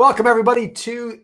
Welcome, everybody, to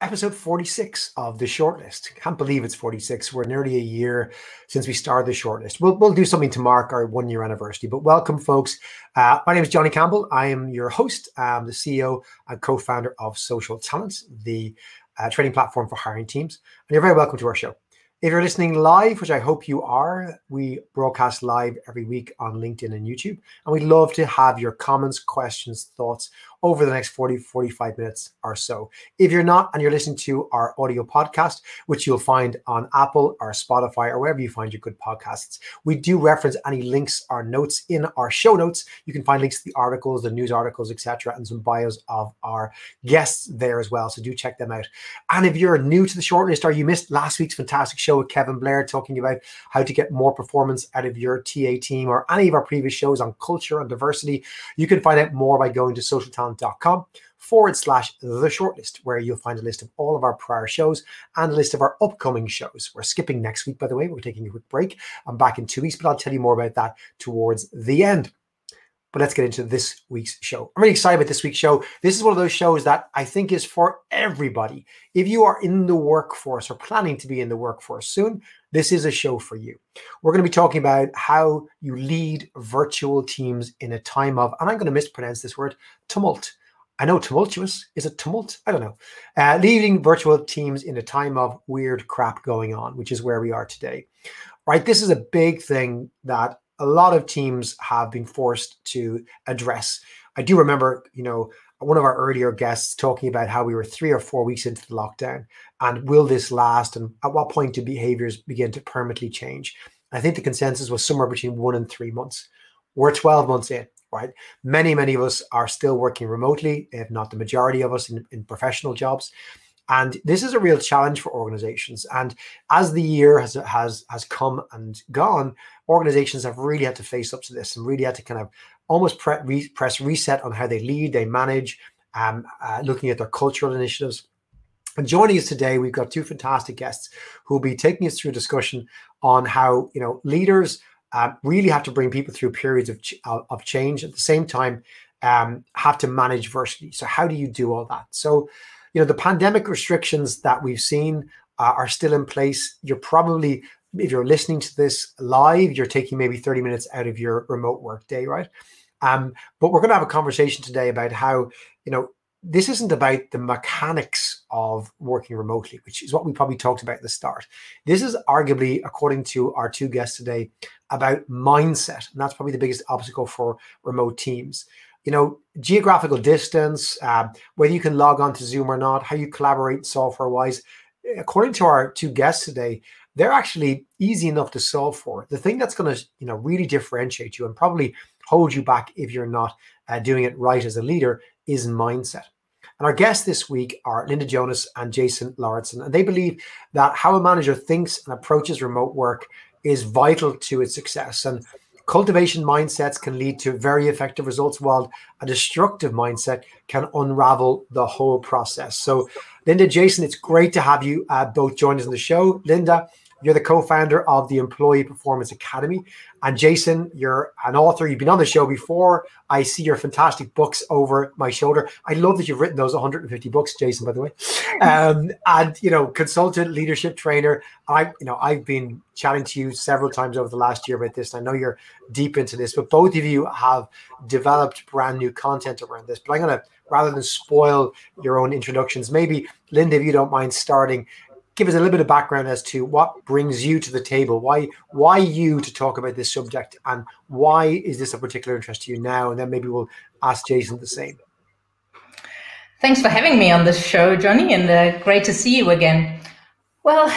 episode 46 of the shortlist. Can't believe it's 46. We're nearly a year since we started the shortlist. We'll, we'll do something to mark our one year anniversary. But welcome, folks. Uh, my name is Johnny Campbell. I am your host, I'm the CEO and co founder of Social Talent, the uh, training platform for hiring teams. And you're very welcome to our show. If you're listening live, which I hope you are, we broadcast live every week on LinkedIn and YouTube. And we'd love to have your comments, questions, thoughts over the next 40, 45 minutes or so. If you're not and you're listening to our audio podcast, which you'll find on Apple or Spotify or wherever you find your good podcasts, we do reference any links or notes in our show notes. You can find links to the articles, the news articles, etc., and some bios of our guests there as well. So do check them out. And if you're new to the shortlist or you missed last week's fantastic show with Kevin Blair talking about how to get more performance out of your TA team or any of our previous shows on culture and diversity, you can find out more by going to social talent talent.com forward slash the shortlist, where you'll find a list of all of our prior shows and a list of our upcoming shows. We're skipping next week, by the way. We're taking a quick break. I'm back in two weeks, but I'll tell you more about that towards the end. But let's get into this week's show. I'm really excited about this week's show. This is one of those shows that I think is for everybody. If you are in the workforce or planning to be in the workforce soon, this is a show for you. We're going to be talking about how you lead virtual teams in a time of, and I'm going to mispronounce this word, tumult. I know tumultuous. Is it tumult? I don't know. Uh, leading virtual teams in a time of weird crap going on, which is where we are today. Right. This is a big thing that a lot of teams have been forced to address. I do remember, you know, one of our earlier guests talking about how we were three or four weeks into the lockdown and will this last and at what point do behaviors begin to permanently change? I think the consensus was somewhere between one and three months. We're 12 months in right? Many many of us are still working remotely if not the majority of us in, in professional jobs and this is a real challenge for organizations. And as the year has has has come and gone, organizations have really had to face up to this and really had to kind of almost pre- re- press reset on how they lead, they manage, um, uh, looking at their cultural initiatives. And joining us today, we've got two fantastic guests who will be taking us through a discussion on how you know leaders uh, really have to bring people through periods of ch- of change at the same time um, have to manage virtually. So how do you do all that? So you know the pandemic restrictions that we've seen uh, are still in place you're probably if you're listening to this live you're taking maybe 30 minutes out of your remote work day right um, but we're going to have a conversation today about how you know this isn't about the mechanics of working remotely, which is what we probably talked about at the start. This is arguably, according to our two guests today, about mindset. And that's probably the biggest obstacle for remote teams you know, geographical distance, uh, whether you can log on to Zoom or not, how you collaborate software wise. According to our two guests today, they're actually easy enough to solve for. The thing that's going to, you know, really differentiate you and probably hold you back if you're not uh, doing it right as a leader is mindset. And our guests this week are Linda Jonas and Jason Lauritsen. And they believe that how a manager thinks and approaches remote work is vital to its success. And Cultivation mindsets can lead to very effective results, while a destructive mindset can unravel the whole process. So, Linda, Jason, it's great to have you uh, both join us on the show. Linda, you're the co-founder of the Employee Performance Academy, and Jason, you're an author. You've been on the show before. I see your fantastic books over my shoulder. I love that you've written those 150 books, Jason. By the way, um, and you know, consultant, leadership trainer. I, you know, I've been chatting to you several times over the last year about this. I know you're deep into this, but both of you have developed brand new content around this. But I'm gonna rather than spoil your own introductions, maybe Linda, if you don't mind starting give us a little bit of background as to what brings you to the table. Why why you to talk about this subject, and why is this a particular interest to you now? And then maybe we'll ask Jason the same. Thanks for having me on this show, Johnny, and uh, great to see you again. Well,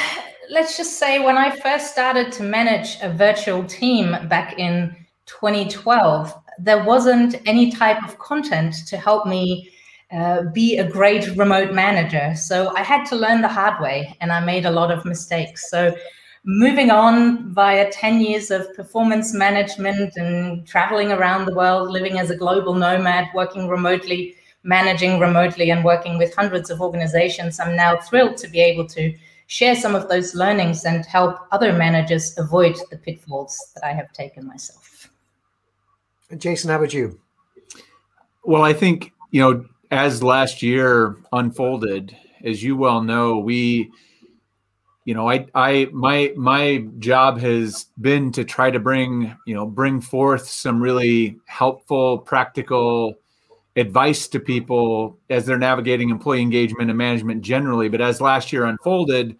let's just say when I first started to manage a virtual team back in 2012, there wasn't any type of content to help me uh, be a great remote manager. So I had to learn the hard way and I made a lot of mistakes. So moving on via 10 years of performance management and traveling around the world, living as a global nomad, working remotely, managing remotely, and working with hundreds of organizations, I'm now thrilled to be able to share some of those learnings and help other managers avoid the pitfalls that I have taken myself. Jason, how about you? Well, I think, you know, as last year unfolded, as you well know, we you know i i my my job has been to try to bring you know bring forth some really helpful practical advice to people as they're navigating employee engagement and management generally. But as last year unfolded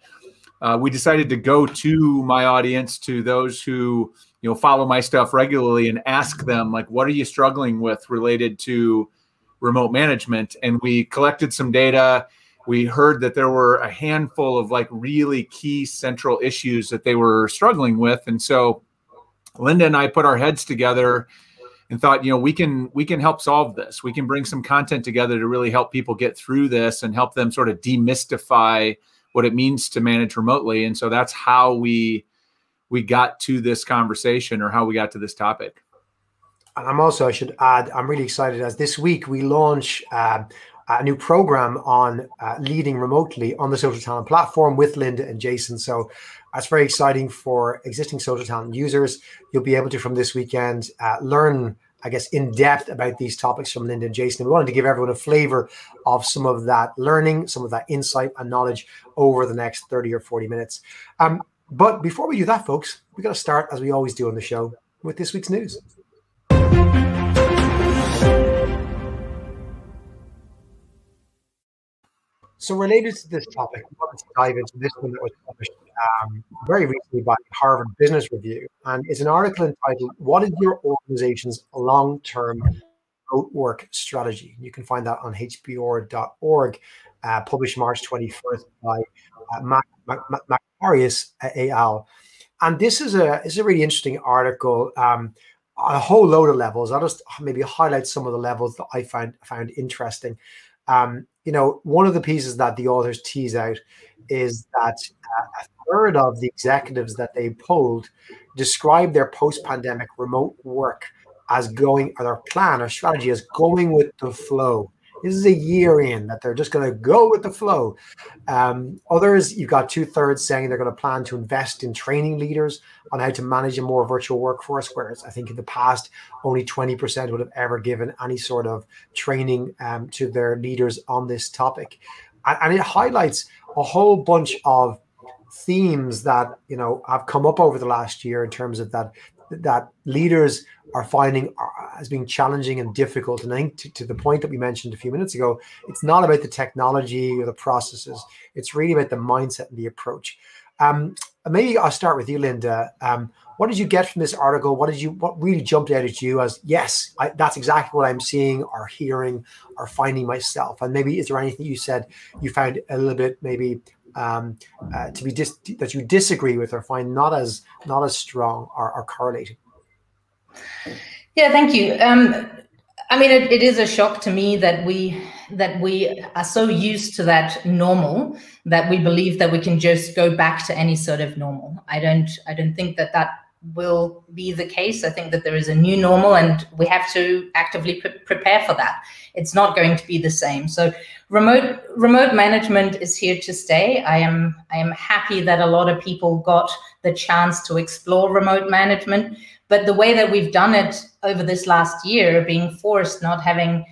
uh, we decided to go to my audience to those who you know follow my stuff regularly and ask them like what are you struggling with related to remote management and we collected some data. We heard that there were a handful of like really key central issues that they were struggling with and so linda and i put our heads together and thought you know we can we can help solve this. We can bring some content together to really help people get through this and help them sort of demystify what it means to manage remotely and so that's how we we got to this conversation or how we got to this topic and i'm also i should add i'm really excited as this week we launch uh, a new program on uh, leading remotely on the social talent platform with Linda and Jason. So that's very exciting for existing social talent users. You'll be able to, from this weekend, uh, learn, I guess, in depth about these topics from Linda and Jason. We wanted to give everyone a flavor of some of that learning, some of that insight and knowledge over the next 30 or 40 minutes. Um, but before we do that, folks, we got to start, as we always do on the show, with this week's news. So, related to this topic, I want to dive into this one that was published um, very recently by Harvard Business Review. And it's an article entitled, What is Your Organization's Long Term Remote Work Strategy? You can find that on hbr.org, uh, published March 21st by uh, Mac, Mac, Mac, Marius al. And this is a, is a really interesting article um, on a whole load of levels. I'll just maybe highlight some of the levels that I find, found interesting. Um, you know, one of the pieces that the authors tease out is that a third of the executives that they polled describe their post-pandemic remote work as going, or their plan or strategy as going with the flow. This is a year in that they're just going to go with the flow. Um, others, you've got two thirds saying they're going to plan to invest in training leaders on how to manage a more virtual workforce, whereas I think in the past, only 20% would have ever given any sort of training um, to their leaders on this topic. And, and it highlights a whole bunch of themes that you know have come up over the last year in terms of that that leaders are finding uh, as being challenging and difficult. And I think to, to, the point that we mentioned a few minutes ago, it's not about the technology or the processes. It's really about the mindset and the approach. Um, maybe I'll start with you, Linda. Um, what did you get from this article? What did you? What really jumped out at you as yes, I, that's exactly what I'm seeing, or hearing, or finding myself? And maybe is there anything you said you found a little bit maybe um, uh, to be dis- that you disagree with or find not as not as strong or, or correlating? Yeah, thank you. Um, I mean, it, it is a shock to me that we that we are so used to that normal that we believe that we can just go back to any sort of normal. I don't. I don't think that that will be the case. I think that there is a new normal, and we have to actively pre- prepare for that. It's not going to be the same. So, remote remote management is here to stay. I am I am happy that a lot of people got the chance to explore remote management. But the way that we've done it over this last year, being forced, not having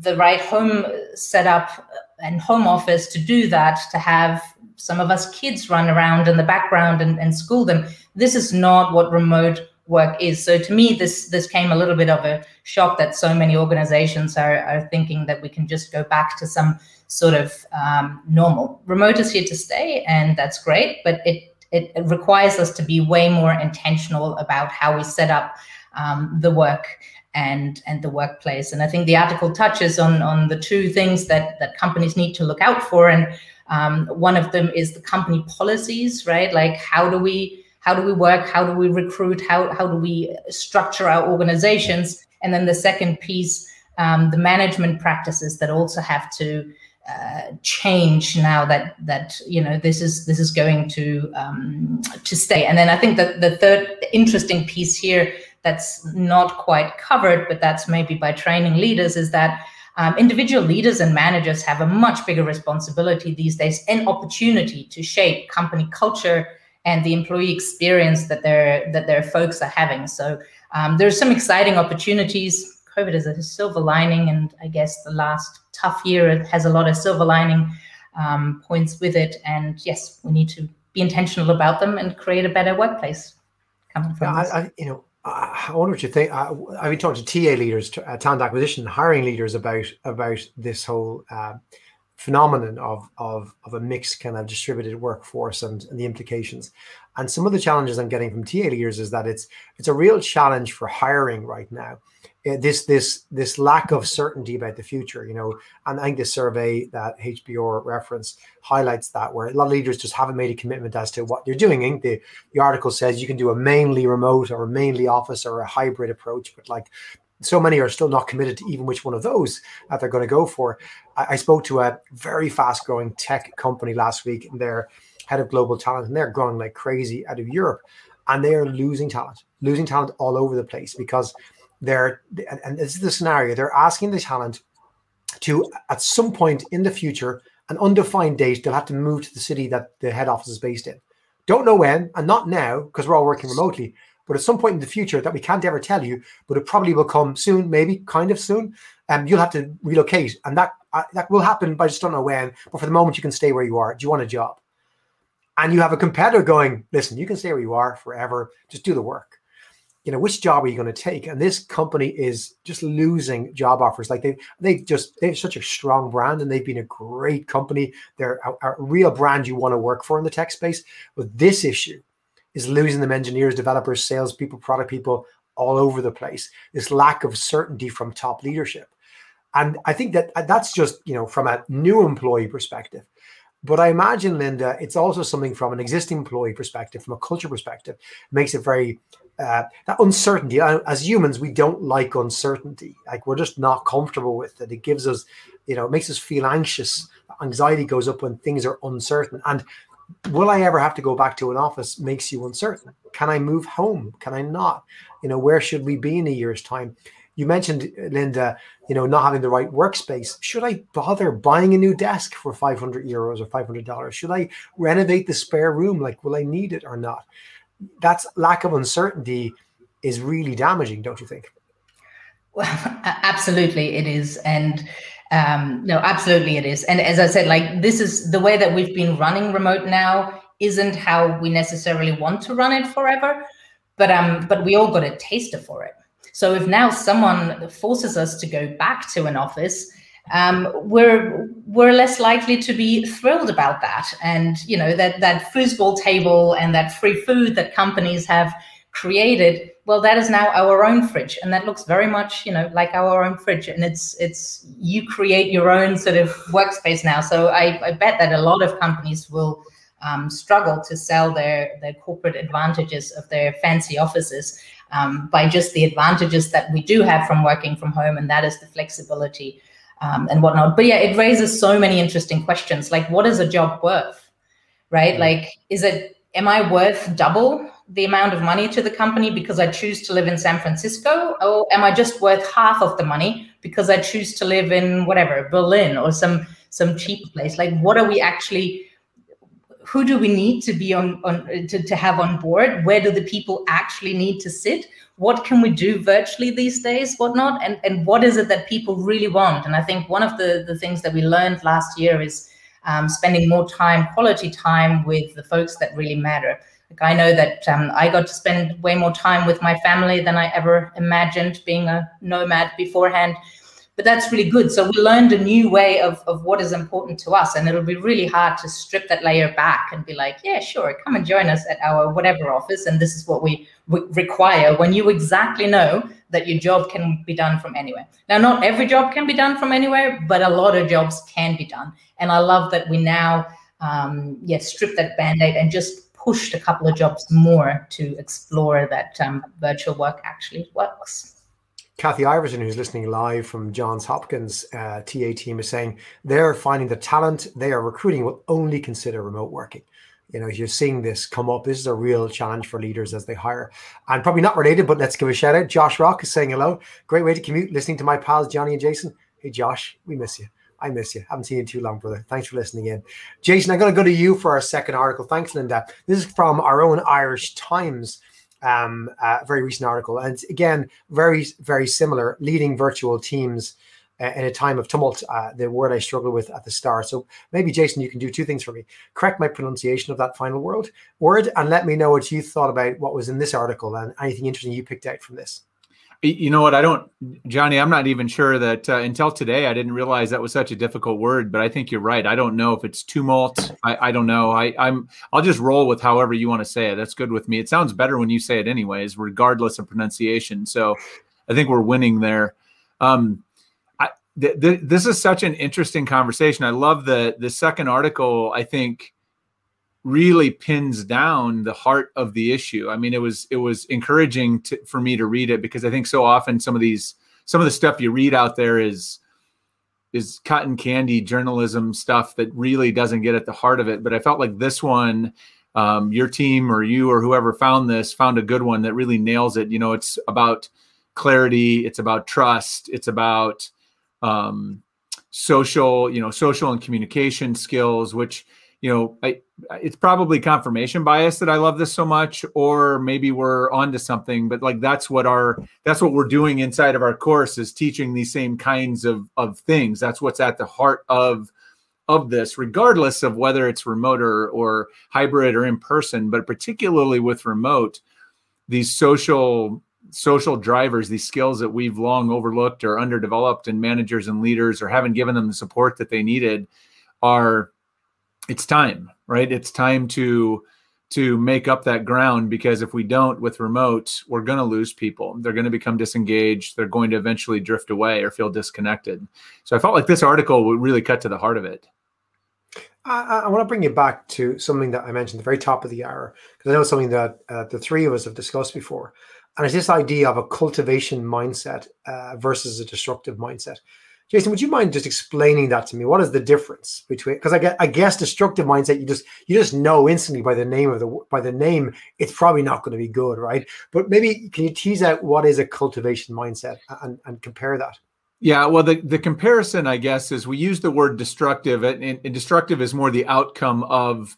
the right home setup and home office to do that, to have some of us kids run around in the background and, and school them. This is not what remote work is. So to me, this this came a little bit of a shock that so many organizations are, are thinking that we can just go back to some sort of um, normal. Remote is here to stay, and that's great, but it it, requires us to be way more intentional about how we set up um, the work and and the workplace. And I think the article touches on on the two things that that companies need to look out for. And um, one of them is the company policies, right? Like how do we how do we work? How do we recruit? How how do we structure our organizations? And then the second piece, um, the management practices that also have to uh, change now that that you know this is this is going to um, to stay. And then I think that the third interesting piece here that's not quite covered, but that's maybe by training leaders, is that um, individual leaders and managers have a much bigger responsibility these days and opportunity to shape company culture and the employee experience that their that their folks are having. So um, there's some exciting opportunities. COVID is a silver lining, and I guess the last tough year. Has a lot of silver lining um, points with it, and yes, we need to be intentional about them and create a better workplace. Coming from yeah, I, I, you know, I wonder what you think. I, I've been talking to TA leaders, uh, talent acquisition, hiring leaders about about this whole uh, phenomenon of, of of a mixed kind of distributed workforce and, and the implications. And some of the challenges I'm getting from TA leaders is that it's it's a real challenge for hiring right now. Uh, this this this lack of certainty about the future, you know, and I think the survey that HBR reference highlights that where a lot of leaders just haven't made a commitment as to what they're doing. The the article says you can do a mainly remote or a mainly office or a hybrid approach, but like so many are still not committed to even which one of those that they're going to go for. I, I spoke to a very fast growing tech company last week, and they're head of global talent, and they're growing like crazy out of Europe, and they are losing talent, losing talent all over the place because they're and this is the scenario they're asking the talent to at some point in the future an undefined date they'll have to move to the city that the head office is based in. Don't know when and not now because we're all working remotely but at some point in the future that we can't ever tell you but it probably will come soon maybe kind of soon and um, you'll have to relocate and that uh, that will happen but i just don't know when but for the moment you can stay where you are. Do you want a job? And you have a competitor going listen you can stay where you are forever. Just do the work you know which job are you going to take? And this company is just losing job offers. Like they they just they have such a strong brand and they've been a great company. They're a, a real brand you want to work for in the tech space. But this issue is losing them engineers developers salespeople product people all over the place. This lack of certainty from top leadership. And i think that that's just you know from a new employee perspective. But I imagine, Linda, it's also something from an existing employee perspective, from a culture perspective, makes it very uh, that uncertainty. As humans, we don't like uncertainty. Like we're just not comfortable with it. It gives us, you know, it makes us feel anxious. Anxiety goes up when things are uncertain. And will I ever have to go back to an office makes you uncertain. Can I move home? Can I not? You know, where should we be in a year's time? You mentioned, Linda, you know, not having the right workspace. Should I bother buying a new desk for 500 euros or $500? Should I renovate the spare room? Like, will I need it or not? That's lack of uncertainty is really damaging, don't you think? Well, absolutely, it is. And um, no, absolutely, it is. And as I said, like, this is the way that we've been running remote now, isn't how we necessarily want to run it forever. But um, but we all got a taster for it so if now someone forces us to go back to an office, um, we're we're less likely to be thrilled about that. And you know that that foosball table and that free food that companies have created, well, that is now our own fridge, and that looks very much you know like our own fridge. And it's it's you create your own sort of workspace now. So I, I bet that a lot of companies will. Um, struggle to sell their their corporate advantages of their fancy offices um, by just the advantages that we do have from working from home, and that is the flexibility um, and whatnot. But yeah, it raises so many interesting questions. Like, what is a job worth? Right? Like, is it am I worth double the amount of money to the company because I choose to live in San Francisco, or am I just worth half of the money because I choose to live in whatever Berlin or some some cheap place? Like, what are we actually who do we need to be on, on to, to have on board? Where do the people actually need to sit? What can we do virtually these days whatnot and, and what is it that people really want? And i think one of the, the things that we learned last year is um, spending more time quality time with the folks that really matter. Like i know that um, i got to spend way more time with my family than i ever imagined being a nomad beforehand but that's really good. So we learned a new way of, of what is important to us. And it'll be really hard to strip that layer back and be like, yeah, sure, come and join us at our whatever office. And this is what we re- require when you exactly know that your job can be done from anywhere. Now, not every job can be done from anywhere, but a lot of jobs can be done. And I love that we now, um, yeah, strip that band aid and just pushed a couple of jobs more to explore that um, virtual work actually works. Kathy Iverson, who's listening live from Johns Hopkins uh, TA team, is saying they're finding the talent they are recruiting will only consider remote working. You know, you're seeing this come up. This is a real challenge for leaders as they hire. And probably not related, but let's give a shout out. Josh Rock is saying hello. Great way to commute, listening to my pals, Johnny and Jason. Hey, Josh, we miss you. I miss you. Haven't seen you too long, brother. Thanks for listening in. Jason, I'm going to go to you for our second article. Thanks, Linda. This is from our own Irish Times um, very recent article. And again, very, very similar. Leading virtual teams uh, in a time of tumult, uh, the word I struggled with at the start. So maybe, Jason, you can do two things for me. Correct my pronunciation of that final word, word and let me know what you thought about what was in this article and anything interesting you picked out from this. You know what? I don't, Johnny. I'm not even sure that uh, until today I didn't realize that was such a difficult word. But I think you're right. I don't know if it's tumult. I, I don't know. I, I'm. I'll just roll with however you want to say it. That's good with me. It sounds better when you say it, anyways, regardless of pronunciation. So, I think we're winning there. Um, I, th- th- this is such an interesting conversation. I love the the second article. I think really pins down the heart of the issue. I mean, it was it was encouraging to, for me to read it because I think so often some of these some of the stuff you read out there is is cotton candy journalism stuff that really doesn't get at the heart of it. But I felt like this one, um, your team or you or whoever found this found a good one that really nails it. You know, it's about clarity, it's about trust, it's about um, social, you know, social and communication skills, which you know, I, it's probably confirmation bias that I love this so much, or maybe we're onto something. But like that's what our that's what we're doing inside of our course is teaching these same kinds of of things. That's what's at the heart of of this, regardless of whether it's remote or, or hybrid or in person. But particularly with remote, these social social drivers, these skills that we've long overlooked or underdeveloped in managers and leaders, or haven't given them the support that they needed, are it's time, right? It's time to to make up that ground because if we don't with remote, we're going to lose people. They're going to become disengaged. They're going to eventually drift away or feel disconnected. So I felt like this article would really cut to the heart of it. I, I want to bring you back to something that I mentioned at the very top of the hour because I know something that uh, the three of us have discussed before, and it's this idea of a cultivation mindset uh, versus a destructive mindset. Jason, would you mind just explaining that to me? What is the difference between? Because I get, I guess, destructive mindset. You just, you just know instantly by the name of the by the name, it's probably not going to be good, right? But maybe can you tease out what is a cultivation mindset and, and compare that? Yeah, well, the, the comparison, I guess, is we use the word destructive, and, and destructive is more the outcome of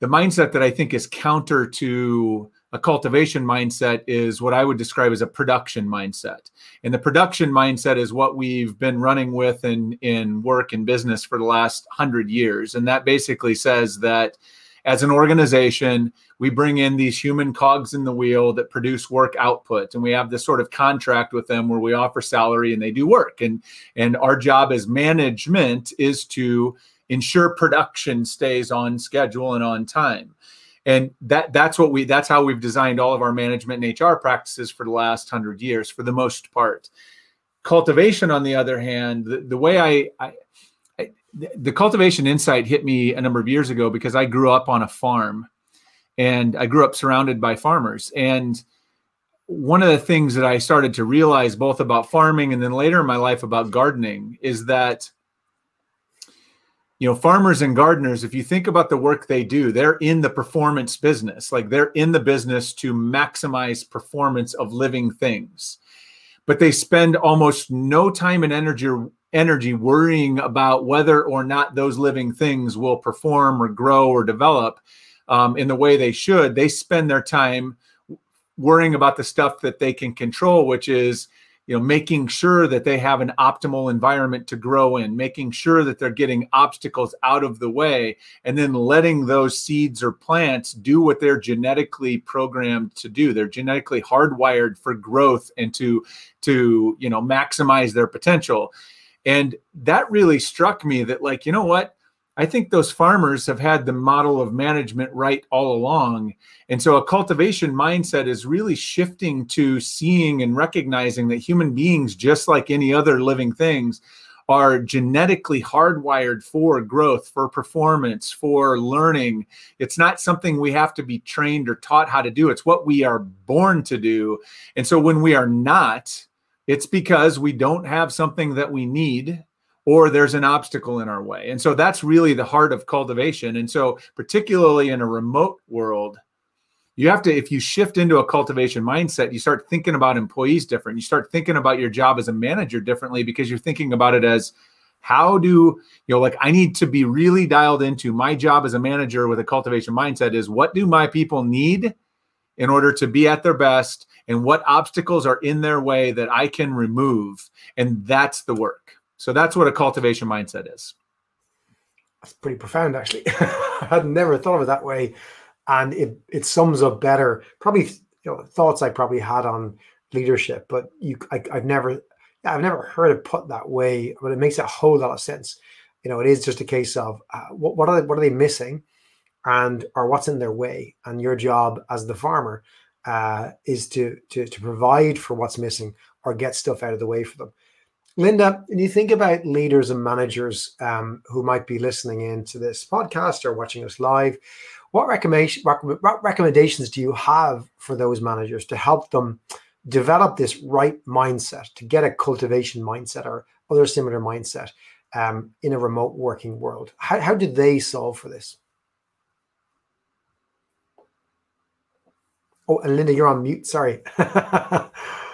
the mindset that I think is counter to a cultivation mindset is what I would describe as a production mindset. And the production mindset is what we've been running with in, in work and business for the last hundred years. And that basically says that as an organization, we bring in these human cogs in the wheel that produce work output. And we have this sort of contract with them where we offer salary and they do work. And, and our job as management is to ensure production stays on schedule and on time and that that's what we that's how we've designed all of our management and hr practices for the last 100 years for the most part. Cultivation on the other hand the, the way I, I, I the cultivation insight hit me a number of years ago because i grew up on a farm and i grew up surrounded by farmers. And one of the things that i started to realize both about farming and then later in my life about gardening is that you know farmers and gardeners if you think about the work they do they're in the performance business. Like they're in the business to maximize performance of living things. But they spend almost no time and energy energy worrying about whether or not those living things will perform or grow or develop um, in the way they should. They spend their time worrying about the stuff that they can control which is you know making sure that they have an optimal environment to grow in making sure that they're getting obstacles out of the way and then letting those seeds or plants do what they're genetically programmed to do. They're genetically hardwired for growth and to to you know maximize their potential. And that really struck me that like you know what I think those farmers have had the model of management right all along. And so a cultivation mindset is really shifting to seeing and recognizing that human beings, just like any other living things, are genetically hardwired for growth, for performance, for learning. It's not something we have to be trained or taught how to do, it's what we are born to do. And so when we are not, it's because we don't have something that we need or there's an obstacle in our way. And so that's really the heart of cultivation. And so, particularly in a remote world, you have to, if you shift into a cultivation mindset, you start thinking about employees different. You start thinking about your job as a manager differently because you're thinking about it as how do you know like i need to be really dialed into my job as a manager with a cultivation mindset is what do my people need in order to be at their best and what obstacles are in their way that i can remove and that's the work So that's what a cultivation mindset is. That's pretty profound, actually. I had never thought of it that way, and it it sums up better. Probably you know thoughts I probably had on leadership, but you I, have never I've never heard it put that way, but it makes a whole lot of sense. You know, it is just a case of uh, what, what are they, what are they missing, and or what's in their way, and your job as the farmer uh, is to, to to provide for what's missing or get stuff out of the way for them. Linda, when you think about leaders and managers um, who might be listening in to this podcast or watching us live, what recommendation, what recommendations do you have for those managers to help them develop this right mindset, to get a cultivation mindset or other similar mindset um, in a remote working world? How, how did they solve for this? Oh, and Linda, you're on mute. Sorry.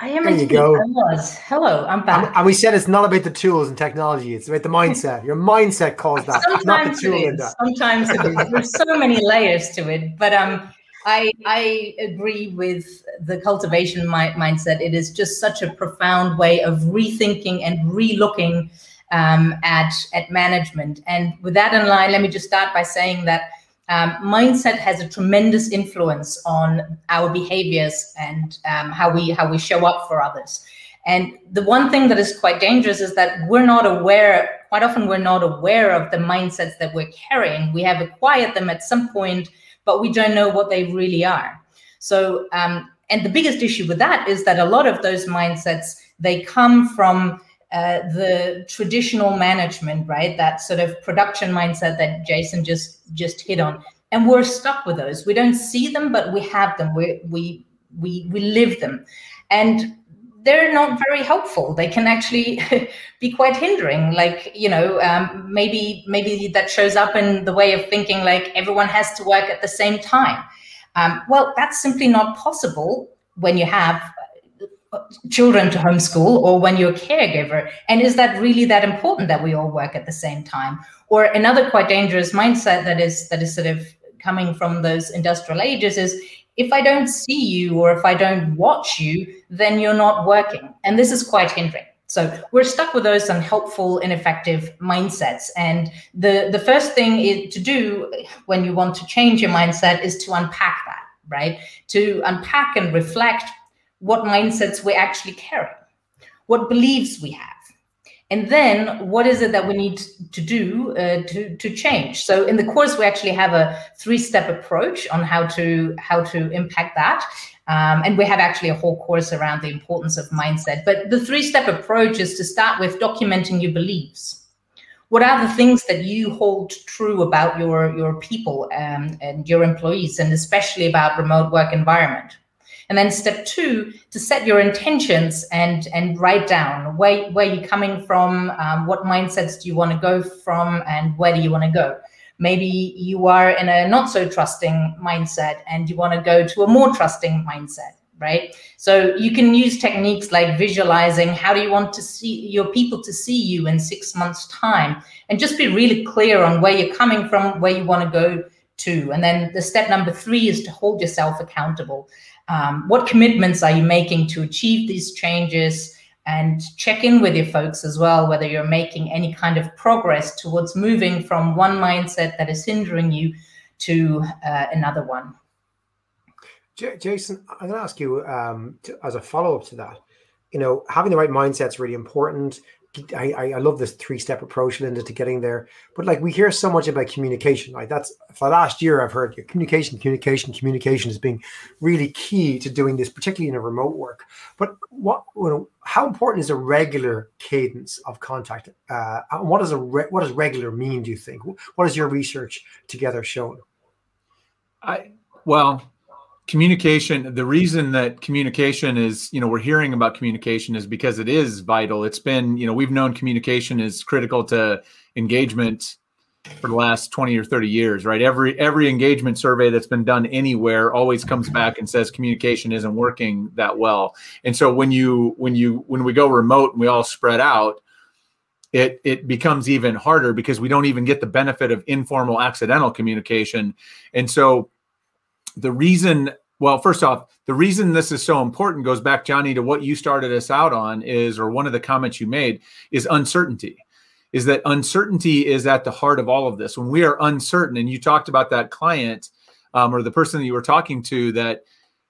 I am. There you go. I was. Hello, I'm back. And, and, we said it's not about the tools and technology; it's about the mindset. Your mindset calls that, Sometimes not the tool. It is. Sometimes it is. There's so many layers to it, but um, I I agree with the cultivation mi- mindset. It is just such a profound way of rethinking and relooking um, at at management. And with that in line, let me just start by saying that um, mindset has a tremendous influence on our behaviors and um, how we how we show up for others. And the one thing that is quite dangerous is that we're not aware. Quite often, we're not aware of the mindsets that we're carrying. We have acquired them at some point, but we don't know what they really are. So, um, and the biggest issue with that is that a lot of those mindsets they come from uh, the traditional management, right? That sort of production mindset that Jason just just hit on, and we're stuck with those. We don't see them, but we have them. We we we we live them, and they're not very helpful. They can actually be quite hindering. Like you know, um, maybe maybe that shows up in the way of thinking like everyone has to work at the same time. Um, well, that's simply not possible when you have children to homeschool or when you're a caregiver? And is that really that important that we all work at the same time? Or another quite dangerous mindset that is that is sort of coming from those industrial ages is if i don't see you or if i don't watch you then you're not working. And this is quite hindering. So we're stuck with those unhelpful ineffective mindsets. And the the first thing is to do when you want to change your mindset is to unpack that right? To unpack and reflect what mindsets we actually carry, what beliefs we have. And then what is it that we need to do uh, to, to change? So in the course, we actually have a three-step approach on how to how to impact that. Um, and we have actually a whole course around the importance of mindset. But the three-step approach is to start with documenting your beliefs. What are the things that you hold true about your, your people um, and your employees, and especially about remote work environment? And then step two, to set your intentions and and write down where where you're coming from, um, what mindsets do you want to go from, and where do you want to go. Maybe you are in a not so trusting mindset and you want to go to a more trusting mindset right? So you can use techniques like visualizing how do you want to see your people to see you in six months' time, and just be really clear on where you're coming from, where you want to go to. And then the step number three is to hold yourself accountable. Um, what commitments are you making to achieve these changes? And check in with your folks as well, whether you're making any kind of progress towards moving from one mindset that is hindering you to uh, another one. J- Jason, I'm going to ask you um, to, as a follow up to that. You know, having the right mindset is really important. I, I love this three step approach, Linda, to getting there. But like we hear so much about communication, Like That's for last year I've heard communication, communication, communication is being really key to doing this, particularly in a remote work. But what, you know, how important is a regular cadence of contact? Uh, what does a re- what does regular mean? Do you think? What has your research together shown? I well, communication the reason that communication is you know we're hearing about communication is because it is vital. It's been you know we've known communication is critical to engagement for the last 20 or 30 years right? Every every engagement survey that's been done anywhere always comes back and says communication isn't working that well. And so when you when you when we go remote and we all spread out it it becomes even harder because we don't even get the benefit of informal accidental communication. And so the reason well, first off, the reason this is so important goes back, Johnny, to what you started us out on is, or one of the comments you made is uncertainty. Is that uncertainty is at the heart of all of this. When we are uncertain, and you talked about that client um, or the person that you were talking to, that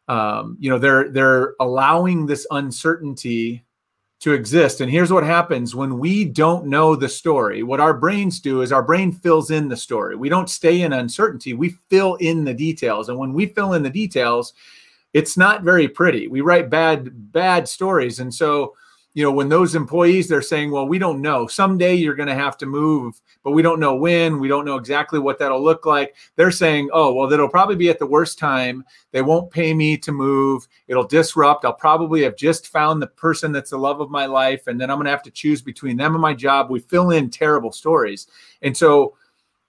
um, you know they're they're allowing this uncertainty to exist. And here's what happens when we don't know the story. What our brains do is our brain fills in the story. We don't stay in uncertainty, we fill in the details. And when we fill in the details, it's not very pretty. We write bad bad stories. And so you know, when those employees they're saying, "Well, we don't know. Someday you're going to have to move, but we don't know when. We don't know exactly what that'll look like." They're saying, "Oh, well, that'll probably be at the worst time. They won't pay me to move. It'll disrupt. I'll probably have just found the person that's the love of my life, and then I'm going to have to choose between them and my job." We fill in terrible stories, and so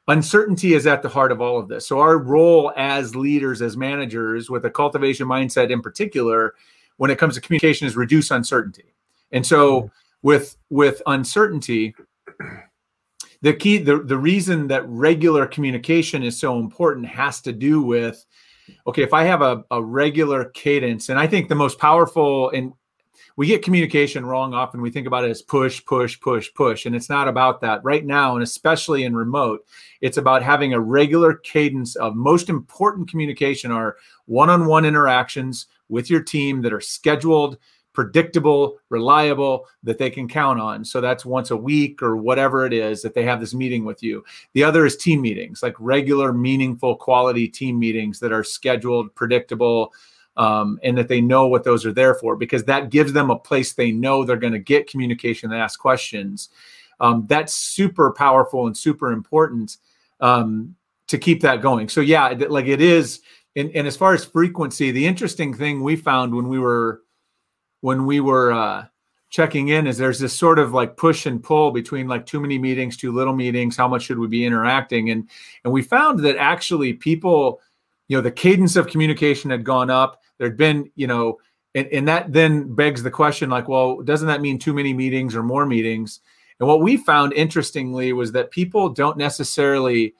uncertainty is at the heart of all of this. So our role as leaders, as managers, with a cultivation mindset in particular, when it comes to communication, is reduce uncertainty and so with with uncertainty, the key the, the reason that regular communication is so important has to do with okay, if I have a, a regular cadence, and I think the most powerful and we get communication wrong often. We think about it as push, push, push, push. And it's not about that right now. And especially in remote, it's about having a regular cadence of most important communication are one on one interactions with your team that are scheduled predictable, reliable, that they can count on. So that's once a week or whatever it is that they have this meeting with you. The other is team meetings, like regular, meaningful, quality team meetings that are scheduled, predictable, um, and that they know what those are there for because that gives them a place they know they're going to get communication and ask questions. Um, that's super powerful and super important um, to keep that going. So, yeah, like it is. And, and as far as frequency, the interesting thing we found when we were when we were uh, checking in is there's this sort of like push and pull between like too many meetings, too little meetings. How much should we be interacting? And and we found that actually people, you know, the cadence of communication had gone up. There'd been, you know, and, and that then begs the question like, well, doesn't that mean too many meetings or more meetings? And what we found interestingly was that people don't necessarily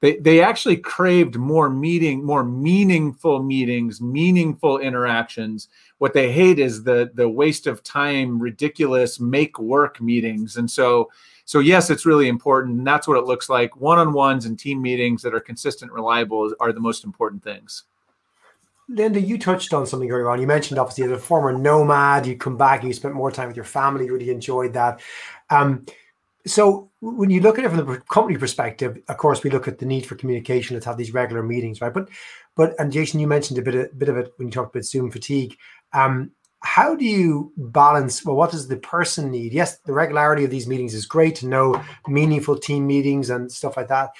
they they actually craved more meeting more meaningful meetings meaningful interactions. What they hate is the the waste of time ridiculous make work meetings. And so so yes it's really important. And that's what it looks like. One-on-ones and team meetings that are consistent reliable are the most important things. Linda, you touched on something earlier on. You mentioned obviously as a former nomad, you come back, you spent more time with your family, you really enjoyed that. Um, so when you look at it from the company perspective, of course, we look at the need for communication. Let's have these regular meetings, right? But, but, and Jason, you mentioned a bit of, bit of it when you talked about Zoom fatigue. Um, how do you balance? Well, what does the person need? Yes, the regularity of these meetings is great to know meaningful team meetings and stuff like that.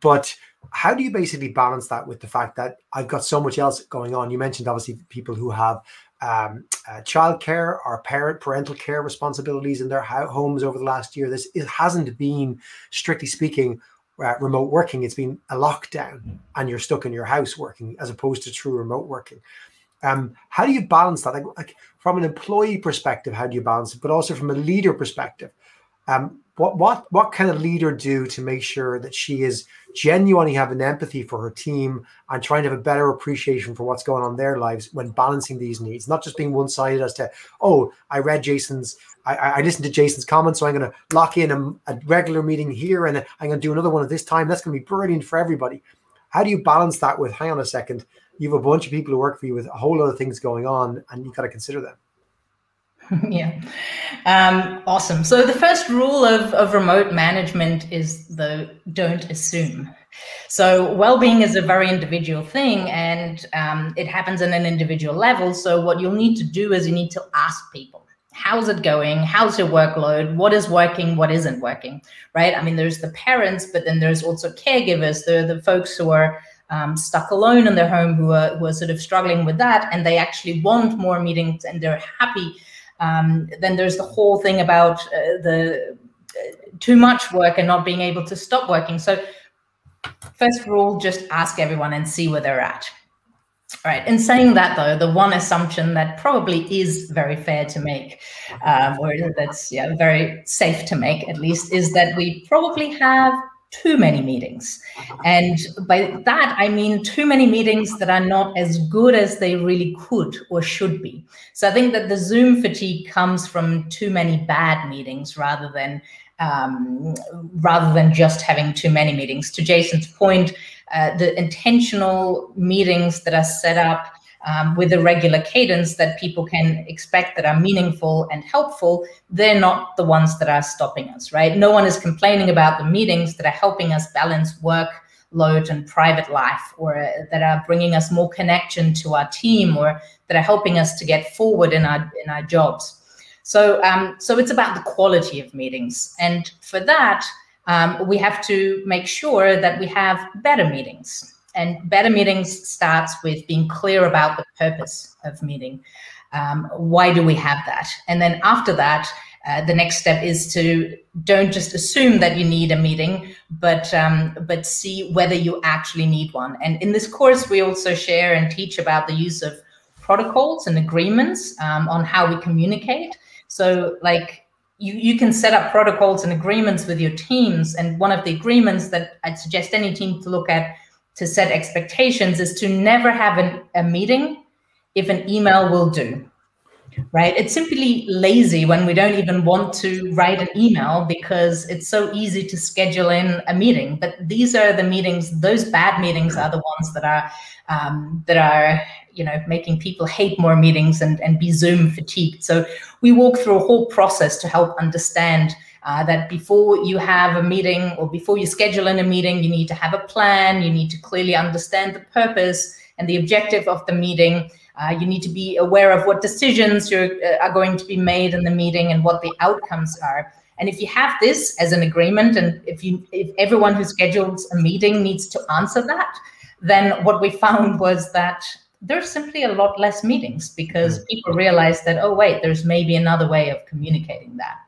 But how do you basically balance that with the fact that I've got so much else going on? You mentioned obviously people who have um, uh, childcare or parent parental care responsibilities in their homes over the last year. This it hasn't been strictly speaking uh, remote working. It's been a lockdown, and you're stuck in your house working as opposed to true remote working. Um, how do you balance that? Like, like, from an employee perspective, how do you balance it? But also from a leader perspective, um, what what what can a leader do to make sure that she is genuinely having empathy for her team and trying to have a better appreciation for what's going on in their lives when balancing these needs, not just being one-sided as to, oh, I read Jason's, I, I listened to Jason's comments, so I'm going to lock in a, a regular meeting here and I'm going to do another one at this time. That's going to be brilliant for everybody. How do you balance that with, hang on a second, you have a bunch of people who work for you with a whole lot of things going on and you've got to consider them. yeah. Um, awesome. So the first rule of, of remote management is the don't assume. So well-being is a very individual thing and um, it happens in an individual level. So what you'll need to do is you need to ask people, how's it going? How's your workload? What is working? What isn't working? Right? I mean, there's the parents, but then there's also caregivers. Are the folks who are um, stuck alone in their home who are, who are sort of struggling with that and they actually want more meetings and they're happy um, then there's the whole thing about uh, the uh, too much work and not being able to stop working. So first rule, just ask everyone and see where they're at. All right. In saying that, though, the one assumption that probably is very fair to make, um, or that's yeah very safe to make at least, is that we probably have too many meetings. And by that, I mean too many meetings that are not as good as they really could or should be. So I think that the Zoom fatigue comes from too many bad meetings rather than um, rather than just having too many meetings. To Jason's point, uh, the intentional meetings that are set up um, with a regular cadence that people can expect that are meaningful and helpful, they're not the ones that are stopping us, right? No one is complaining about the meetings that are helping us balance work load and private life or uh, that are bringing us more connection to our team or that are helping us to get forward in our in our jobs. So um, so it's about the quality of meetings. And for that um, we have to make sure that we have better meetings and better meetings starts with being clear about the purpose of meeting. Um, why do we have that? And then after that, uh, the next step is to don't just assume that you need a meeting, but um, but see whether you actually need one. And in this course, we also share and teach about the use of protocols and agreements um, on how we communicate. So, like you, you can set up protocols and agreements with your teams. And one of the agreements that I'd suggest any team to look at to set expectations is to never have an, a meeting if an email will do right? It's simply lazy when we don't even want to write an email because it's so easy to schedule in a meeting. But these are the meetings those bad meetings are the ones that are um, that are you know making people hate more meetings and, and be zoom fatigued. So we walk through a whole process to help understand uh, that before you have a meeting or before you schedule in a meeting, you need to have a plan, you need to clearly understand the purpose and the objective of the meeting. Uh, you need to be aware of what decisions uh, are going to be made in the meeting and what the outcomes are. And if you have this as an agreement, and if you if everyone who schedules a meeting needs to answer that, then what we found was that there's simply a lot less meetings because mm. people realize that oh wait, there's maybe another way of communicating that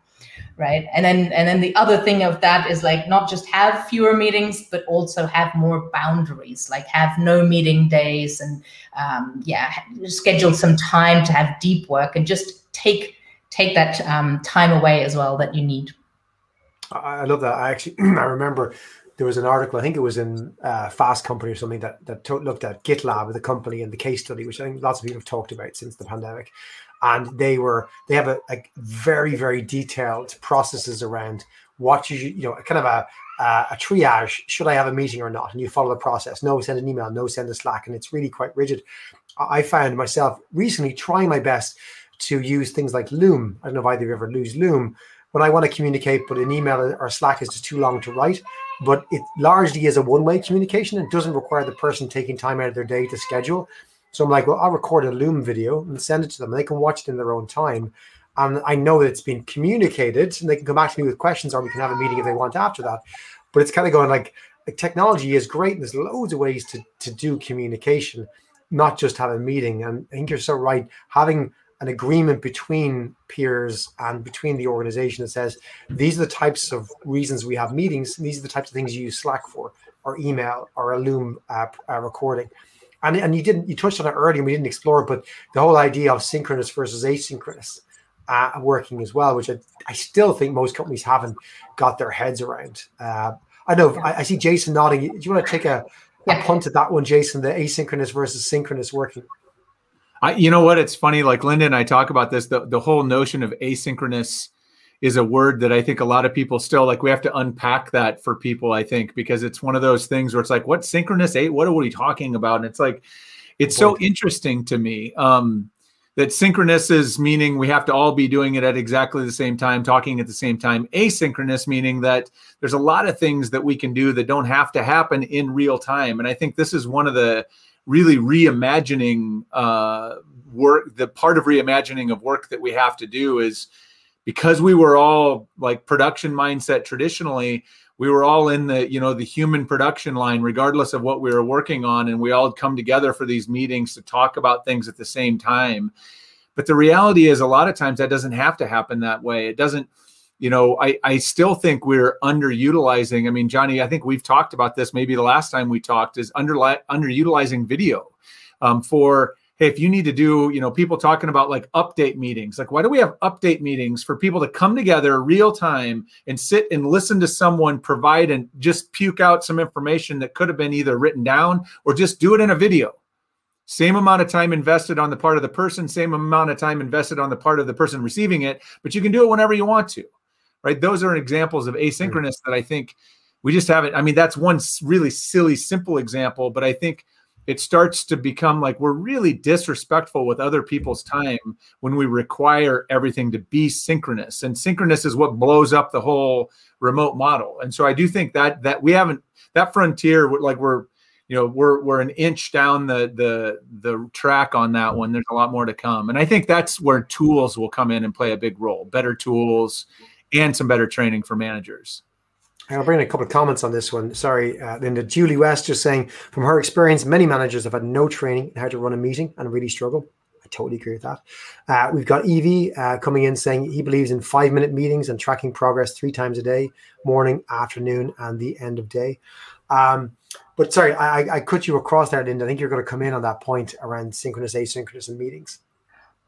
right? And then and then the other thing of that is like not just have fewer meetings but also have more boundaries like have no meeting days and um, yeah schedule some time to have deep work and just take take that um, time away as well that you need. I love that. I actually i remember there was an article, I think it was in uh, Fast Company or something that that looked at GitLab, the company, and the case study, which I think lots of people have talked about since the pandemic. And they were they have a, a very very detailed processes around what you you know kind of a uh, a triage should i have a meeting or not? And you follow the process. No send an email. No send a slack. And it's really quite rigid. I found myself recently trying my best to use things like loom. I don't know if either of you ever use loom. When i want to communicate but an email or slack is just too long to write but it largely is a one-way communication and doesn't require the person taking time out of their day to schedule so I'm like, well, I'll record a Loom video and send it to them. They can watch it in their own time. And I know that it's been communicated and they can come back to me with questions or we can have a meeting if they want after that. But it's kind of going like, like technology is great and there's loads of ways to, to do communication, not just have a meeting. And I think you're so right. Having an agreement between peers and between the organization that says these are the types of reasons we have meetings, these are the types of things you use Slack for, or email, or a Loom uh, uh, recording. And and you didn't you touched on it earlier and we didn't explore it but the whole idea of synchronous versus asynchronous uh, working as well which I, I still think most companies haven't got their heads around. Uh, i know I, I, see jason nodding. Do you want to take a, a punt at that one jason the asynchronous versus synchronous working I, you know what it's funny like linda and i talk about this the, the whole notion of asynchronous is a word that I think a lot of people still like. We have to unpack that for people, I think, because it's one of those things where it's like, what synchronous eight? What are we talking about? And it's like, it's so interesting to me um, that synchronous is meaning we have to all be doing it at exactly the same time, talking at the same time. Asynchronous meaning that there's a lot of things that we can do that don't have to happen in real time. And I think this is one of the really reimagining uh, work. The part of reimagining of work that we have to do is because we were all like production mindset traditionally we were all in the you know the human production line regardless of what we were working on and we all come together for these meetings to talk about things at the same time but the reality is a lot of times that doesn't have to happen that way it doesn't you know i i still think we're underutilizing i mean johnny i think we've talked about this maybe the last time we talked is under underutilizing video um, for hey, if you need to do, you know, people talking about like update meetings, like why do we have update meetings for people to come together real time and sit and listen to someone provide and just puke out some information that could have been either written down or just do it in a video? Same amount of time invested on the part of the person, same amount of time invested on the part of the person receiving it, but you can do it whenever you want to, right? Those are examples of asynchronous that I think we just haven't. I mean, that's one really silly, simple example, but I think it starts to become like we're really disrespectful with other people's time when we require everything to be synchronous and synchronous is what blows up the whole remote model and so i do think that that we haven't that frontier like we're you know we're we're an inch down the the the track on that one there's a lot more to come and i think that's where tools will come in and play a big role better tools and some better training for managers I'll bring in a couple of comments on this one. Sorry, uh, Linda. Julie West just saying, from her experience, many managers have had no training in how to run a meeting and really struggle. I totally agree with that. Uh, we've got Evie uh, coming in saying he believes in five minute meetings and tracking progress three times a day morning, afternoon, and the end of day. Um, but sorry, I, I cut you across there, Linda. I think you're going to come in on that point around synchronous, asynchronous, and meetings.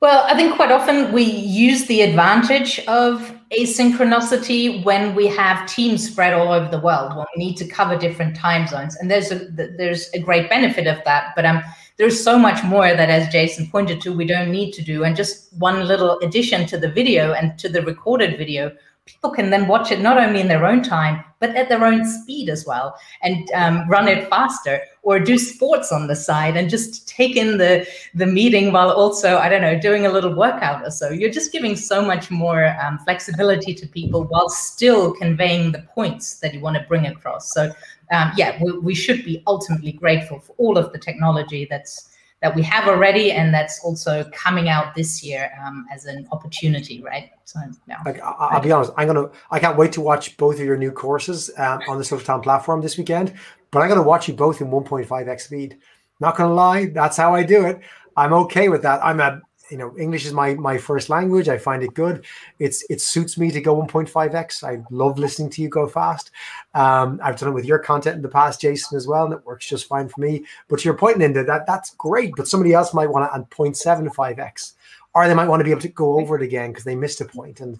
Well, I think quite often we use the advantage of asynchronicity when we have teams spread all over the world, when we need to cover different time zones. And there's a there's a great benefit of that. But um, there's so much more that, as Jason pointed to, we don't need to do. And just one little addition to the video and to the recorded video people can then watch it not only in their own time but at their own speed as well and um, run it faster or do sports on the side and just take in the the meeting while also i don't know doing a little workout or so. You're just giving so much more um, flexibility to people while still conveying the points that you want to bring across. So um, yeah we, we should be ultimately grateful for all of the technology that's that we have already and that's also coming out this year um, as an opportunity right? So yeah. Like, i'll be honest i'm gonna i can't wait to watch both of your new courses um, on the social town platform this weekend but i'm gonna watch you both in 1.5x speed. Not gonna lie that's how i do it. I'm okay with that. I'm a you know english is my my first language. I find it good. It's it suits me to go 1.5x i love listening to you go fast. Um, i've done it with your content in the past jason as well and it works just fine for me. But you're pointing into that that's great but somebody else might want to add 0.75x or they might want to be able to go over it again because they missed a point. And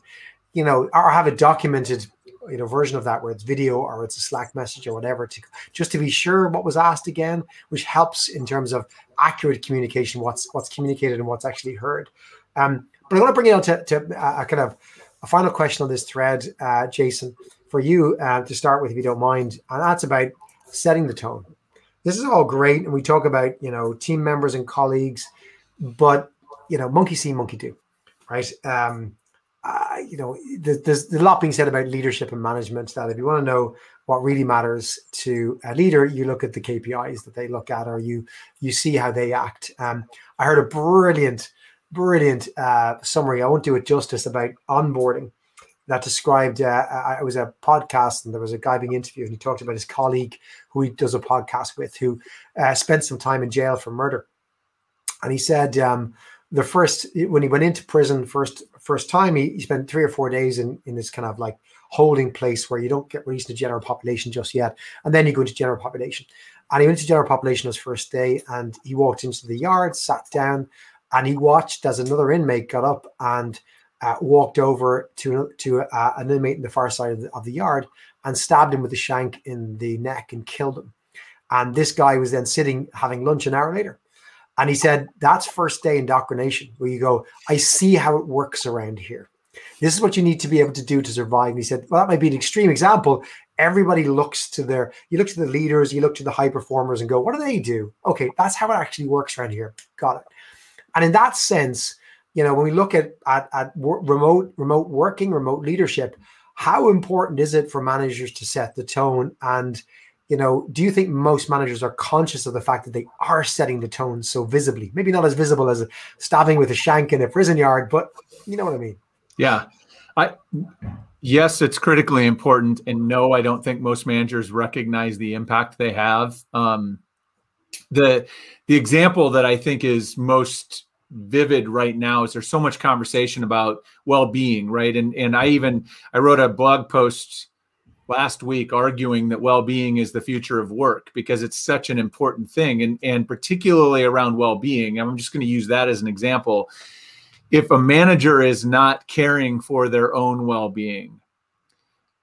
you know or have it documented you know version of that where it's video or it's a slack message or whatever to just to be sure what was asked again which helps in terms of accurate communication what's what's communicated and what's actually heard. Um, but i want to bring it on to, to uh, a kind of a final question on this thread uh, jason for you uh, to start with if you don't mind and that's about setting the tone. This is all great and we talk about you know team members and colleagues but you know monkey see monkey do right? Um, uh, you know, there's, there's a lot being said about leadership and management. That if you want to know what really matters to a leader, you look at the KPIs that they look at, or you you see how they act. Um, I heard a brilliant, brilliant uh, summary. I won't do it justice about onboarding that described. Uh, it was a podcast, and there was a guy being interviewed, and he talked about his colleague who he does a podcast with, who uh, spent some time in jail for murder, and he said. Um, the first when he went into prison first first time he, he spent three or four days in in this kind of like holding place where you don't get released to general population just yet. And then you go into general population. And he went to general population his first day and he walked into the yard sat down and he watched as another inmate got up and uh, walked over to to uh, an inmate in the far side of the, of the yard and stabbed him with a shank in the neck and killed him. And this guy was then sitting having lunch an hour later and he said, that's first day indoctrination, where you go, I see how it works around here. This is what you need to be able to do to survive. And he said, well, that might be an extreme example. Everybody looks to their, you look to the leaders, you look to the high performers and go, what do they do? Okay, that's how it actually works around here. Got it. And in that sense, you know, when we look at, at, at remote, remote working, remote leadership, how important is it for managers to set the tone and you know, do you think most managers are conscious of the fact that they are setting the tone so visibly? Maybe not as visible as stabbing with a shank in a prison yard, but you know what I mean. Yeah. I yes, it's critically important. And no, I don't think most managers recognize the impact they have. Um, the the example that I think is most vivid right now is there's so much conversation about well-being, right? And and I even I wrote a blog post last week arguing that well-being is the future of work because it's such an important thing and and particularly around well-being i'm just going to use that as an example. If a manager is not caring for their own well-being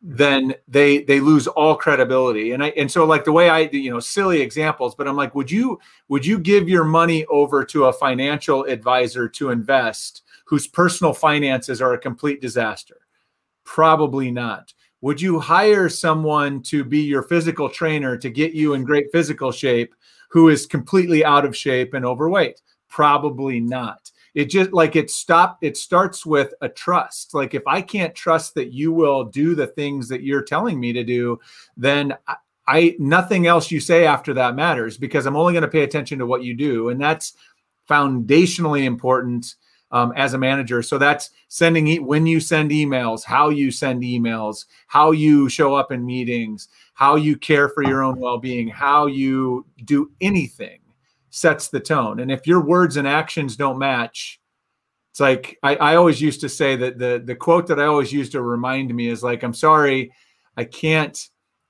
then they they lose all credibility. And i and so like the way i you know silly examples but i'm like would you would you give your money over to a financial advisor to invest whose personal finances are a complete disaster? Probably not would you hire someone to be your physical trainer to get you in great physical shape who is completely out of shape and overweight? Probably not. It just like it stop it starts with a trust. Like if i can't trust that you will do the things that you're telling me to do then I, I nothing else you say after that matters because i'm only going to pay attention to what you do. And that's foundationally important um, as a manager so that's sending e- when you send emails how you send emails how you show up in meetings how you care for your own well-being how you do anything sets the tone. And if your words and actions don't match, it's like I, I always used to say that the the quote that I always used to remind me is like, I'm sorry, I can't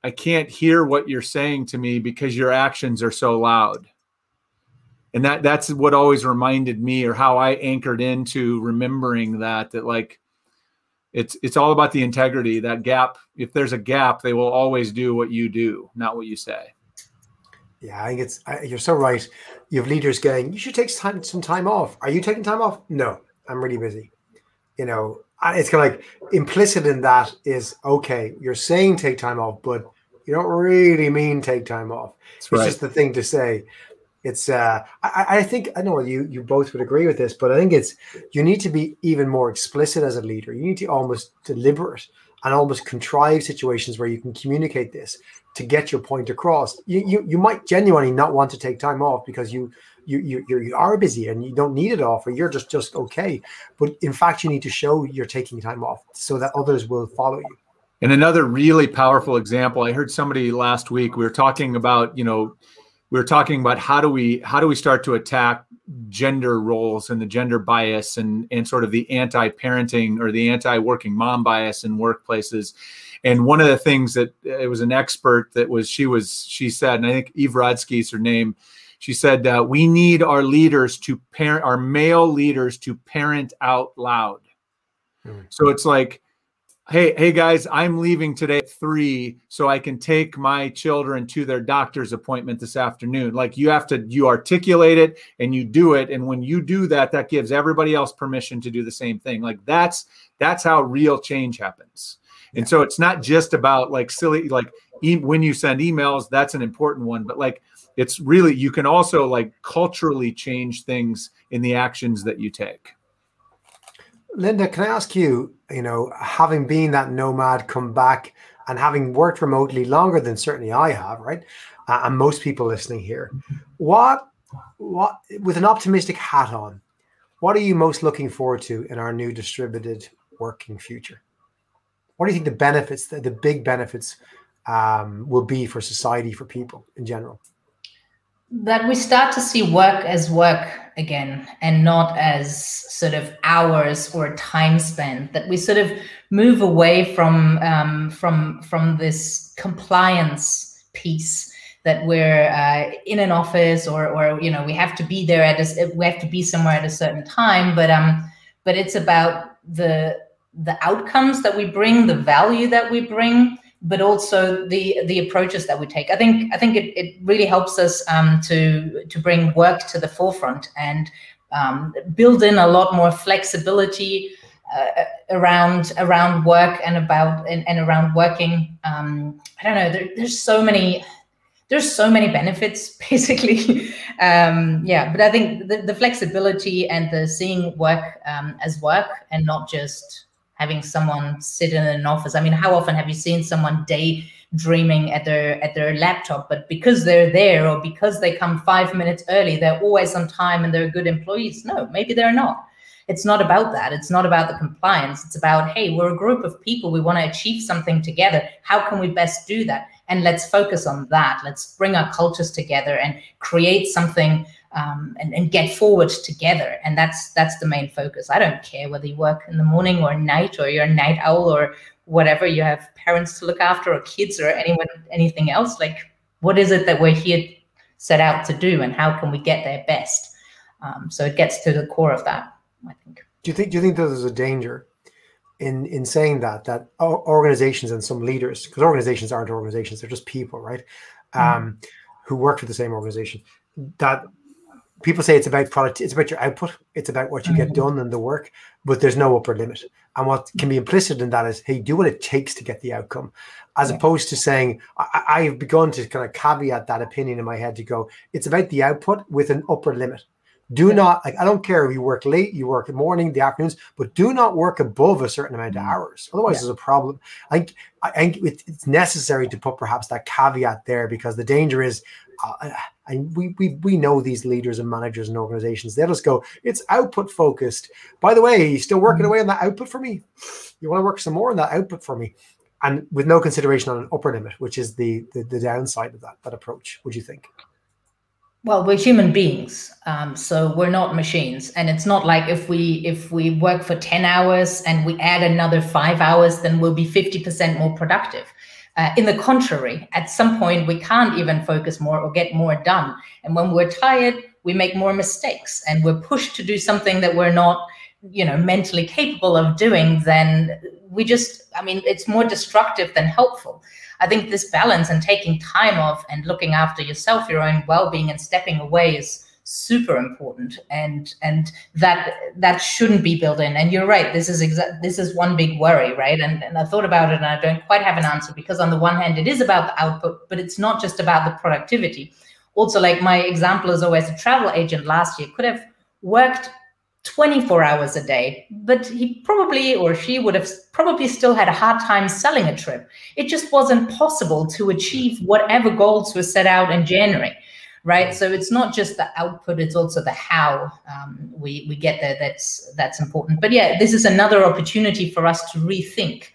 I can't hear what you're saying to me because your actions are so loud. And that that's what always reminded me or how I anchored into remembering that that like it's it's all about the integrity that gap if there's a gap they will always do what you do not what you say yeah, I think it's I, you're so right. You have leaders going, you should take time, some time off. Are you taking time off? No, I'm really busy. You know, it's kind of like implicit in that is okay. You're saying take time off, but you don't really mean take time off. That's it's right. just the thing to say. It's uh, I, I think I know you you both would agree with this, but I think it's you need to be even more explicit as a leader. You need to almost deliberate and almost contrive situations where you can communicate this to get your point across. You, you, you might genuinely not want to take time off because you, you, you, you are busy and you don't need it off or you're just, just okay. But in fact, you need to show you're taking time off so that others will follow you. And another really powerful example, I heard somebody last week, we were talking about, you know, we were talking about how do we how do we start to attack gender roles and the gender bias and and sort of the anti-parenting or the anti-working mom bias in workplaces and one of the things that it was an expert that was she was she said and i think eve rodsky is her name she said uh, we need our leaders to parent our male leaders to parent out loud mm. so it's like hey hey guys i'm leaving today at three so i can take my children to their doctor's appointment this afternoon. Like you have to you articulate it and you do it. And when you do that that gives everybody else permission to do the same thing. Like that's that's how real change happens. And so it's not just about like silly like e- when you send emails that's an important one. But like it's really you can also like culturally change things in the actions that you take Linda, can I ask you, you know, having been that nomad, come back and having worked remotely longer than certainly I have, right? Uh, and most people listening here, what, what, with an optimistic hat on, what are you most looking forward to in our new distributed working future? What do you think the benefits, the, the big benefits, um, will be for society, for people in general? that we start to see work as work again and not as sort of hours or time spent that we sort of move away from um, from from this compliance piece that we're uh, in an office or or you know we have to be there at a, we have to be somewhere at a certain time but um but it's about the the outcomes that we bring the value that we bring but also the the approaches that we take. I think I think it, it really helps us um, to to bring work to the forefront and um, build in a lot more flexibility uh, around around work and about and, and around working. Um, I don't know. There, there's so many. There's so many benefits, basically. Um, yeah, but I think the, the flexibility and the seeing work um, as work and not just having someone sit in an office. I mean, how often have you seen someone daydreaming at their at their laptop? But because they're there or because they come five minutes early, they're always on time and they're good employees. No, maybe they're not. It's not about that. It's not about the compliance. It's about, hey, we're a group of people. We want to achieve something together. How can we best do that? And let's focus on that. Let's bring our cultures together and create something um, and, and get forward together. And that's that's the main focus. I don't care whether you work in the morning or night or you're a night owl or whatever. You have parents to look after or kids or anyone anything else. Like, what is it that we're here set out to do, and how can we get there best? Um, so it gets to the core of that. I think. Do you think? Do you think that there's a danger in in saying that that organizations and some leaders, because organizations aren't organizations, they're just people, right? Mm. Um, who work for the same organization. That people say it's about product, it's about your output, it's about what you mm-hmm. get done and the work, but there's no upper limit. And what can be implicit in that is, hey, do what it takes to get the outcome, as yeah. opposed to saying, I, have begun to kind of caveat that opinion in my head to go, it's about the output with an upper limit. Do yeah. not like I don't care if you work late, you work in the morning, the afternoons, but do not work above a certain amount of mm. hours. Otherwise, yeah. there's a problem. I think I think it's necessary to put perhaps that caveat there because the danger is, uh, and we, we we know these leaders and managers and organizations. They'll just go, it's output focused. By the way, you still working mm. away on that output for me? You want to work some more on that output for me? And with no consideration on an upper limit, which is the the, the downside of that that approach. Would you think? well we're human beings um, so we're not machines and it's not like if we if we work for 10 hours and we add another five hours then we'll be 50% more productive uh, in the contrary at some point we can't even focus more or get more done. And when we're tired we make more mistakes and we're pushed to do something that we're not you know mentally capable of doing then we just i mean it's more destructive than helpful. I think this balance and taking time off and looking after yourself, your own well-being, and stepping away is super important and and that that shouldn't be built in. And you're right this is exact this is one big worry right? And, and i thought about it and i don't quite have an answer because on the one hand it is about the output but it's not just about the productivity. Also like my example is always a travel agent last year could have worked 24 hours a day, but he probably or she would have probably still had a hard time selling a trip. It just wasn't possible to achieve whatever goals were set out in January, right? So it's not just the output; it's also the how um, we we get there. That's that's important. But yeah, this is another opportunity for us to rethink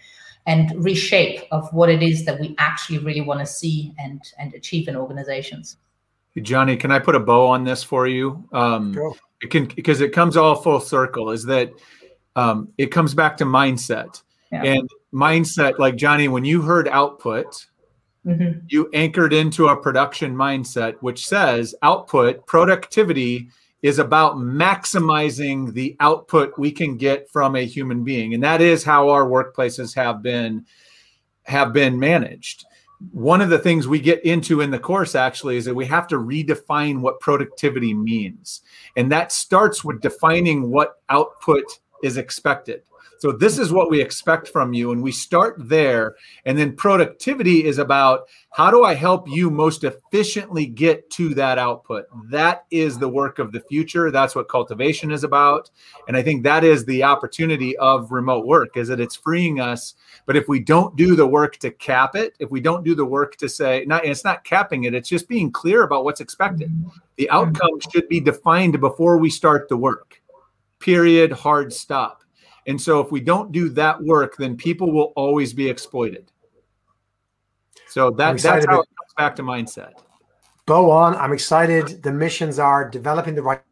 and reshape of what it is that we actually really want to see and and achieve in organizations. Johnny, can I put a bow on this for you? Um, it can because it comes all full circle is that um, it comes back to mindset yeah. and mindset like johnny when you heard output mm-hmm. you anchored into a production mindset which says output productivity is about maximizing the output we can get from a human being and that is how our workplaces have been have been managed one of the things we get into in the course actually is that we have to redefine what productivity means. And that starts with defining what output is expected. So this is what we expect from you. And we start there. And then productivity is about how do I help you most efficiently get to that output? That is the work of the future. That's what cultivation is about. And I think that is the opportunity of remote work is that it's freeing us. But if we don't do the work to cap it, if we don't do the work to say, not, it's not capping it, it's just being clear about what's expected. The outcome should be defined before we start the work. Period. Hard stop. And so if we don't do that work, then people will always be exploited. So that, that's how it comes back to mindset. Go on. I'm excited. The missions are developing the right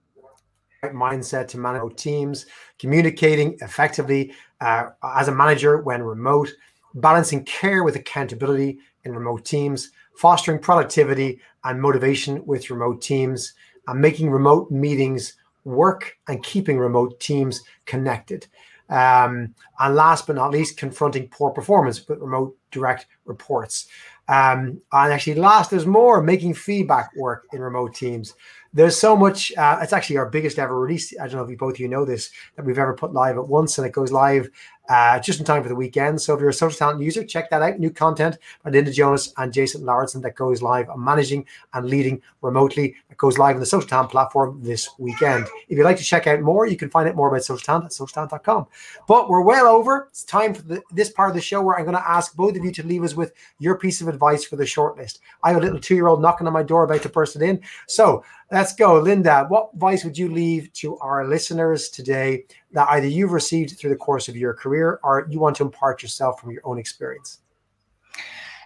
mindset to manage teams, communicating effectively uh, as a manager when remote, balancing care with accountability in remote teams, fostering productivity and motivation with remote teams, and making remote meetings work and keeping remote teams connected. Um, and last but not least, confronting poor performance with remote direct reports. Um, and actually, last, there's more making feedback work in remote teams. There's so much. Uh, it's actually our biggest ever release. I don't know if you both of you know this that we've ever put live at once, and it goes live uh, just in time for the weekend. So if you're a social talent user, check that out. New content by Linda Jonas and Jason Lauritsen that goes live on managing and leading remotely. It goes live on the social talent platform this weekend. If you'd like to check out more, you can find out more about social talent at socialtalent.com. But we're well over. It's time for the, this part of the show where I'm going to ask both of you to leave us with your piece of advice for the shortlist. I have a little two-year-old knocking on my door about to burst it in. So let's go. Linda, what advice would you leave to our listeners today that either you've received through the course of your career or you want to impart yourself from your own experience?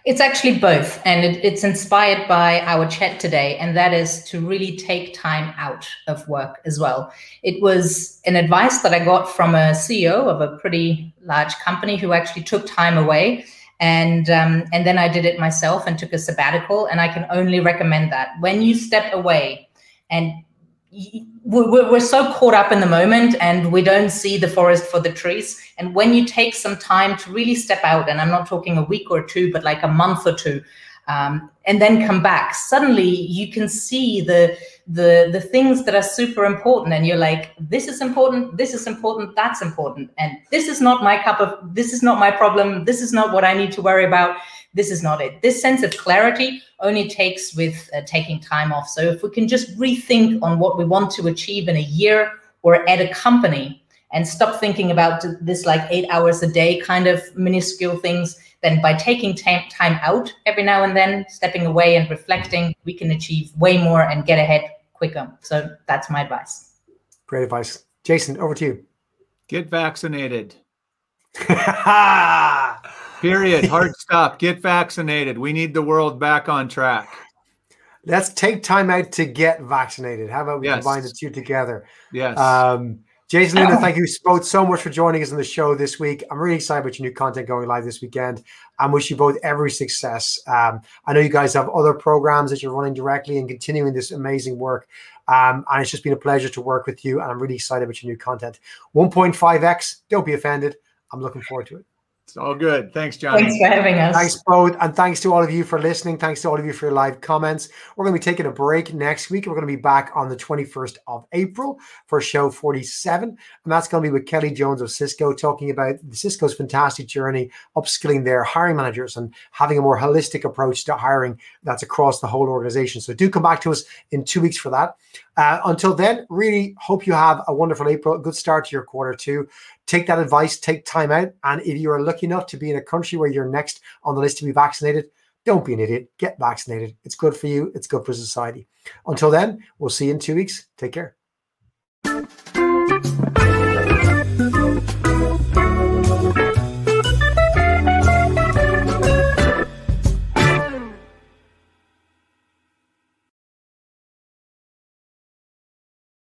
It's actually both, and it, it's inspired by our chat today, and that is to really take time out of work as well. It was an advice that I got from a CEO of a pretty large company who actually took time away, and um, and then I did it myself and took a sabbatical, and I can only recommend that when you step away and we're, so caught up in the moment and we don't see the forest for the trees. And when you take some time to really step out and i'm not talking a week or two but like a month or two um, and then come back suddenly you can see the the the things that are super important. And you're like this is important this is important that's important. And this is not my cup of this is not my problem this is not what i need to worry about this is not it. This sense of clarity only takes with uh, taking time off. So if we can just rethink on what we want to achieve in a year or at a company and stop thinking about this like eight hours a day kind of minuscule things, then by taking time, time out every now and then, stepping away and reflecting, we can achieve way more and get ahead quicker. So that's my advice. Great advice. Jason, over to you. Get vaccinated. Period. Hard stop. Get vaccinated. We need the world back on track. Let's take time out to get vaccinated. How about we yes. combine the two together? Yes. Um, Jason Luna, thank you both so much for joining us on the show this week. I'm really excited about your new content going live this weekend and wish you both every success. Um, I know you guys have other programs that you're running directly and continuing this amazing work. Um, and it's just been a pleasure to work with you. And I'm really excited about your new content. 1.5x, don't be offended. I'm looking forward to it. It's all good. Thanks, John. Thanks for having us. Thanks both. And thanks to all of you for listening. Thanks to all of you for your live comments. We're going to be taking a break next week. We're going to be back on the 21st of April for show 47. And that's going to be with Kelly Jones of Cisco talking about Cisco's fantastic journey, upskilling their hiring managers and having a more holistic approach to hiring that's across the whole organization. So do come back to us in two weeks for that. Uh, until then, really hope you have a wonderful April, a good start to your quarter two take that advice, take time out. And if you are lucky enough to be in a country where you're next on the list to be vaccinated, don't be an idiot. Get vaccinated. It's good for you, it's good for society. Until then, we'll see you in two weeks. Take care.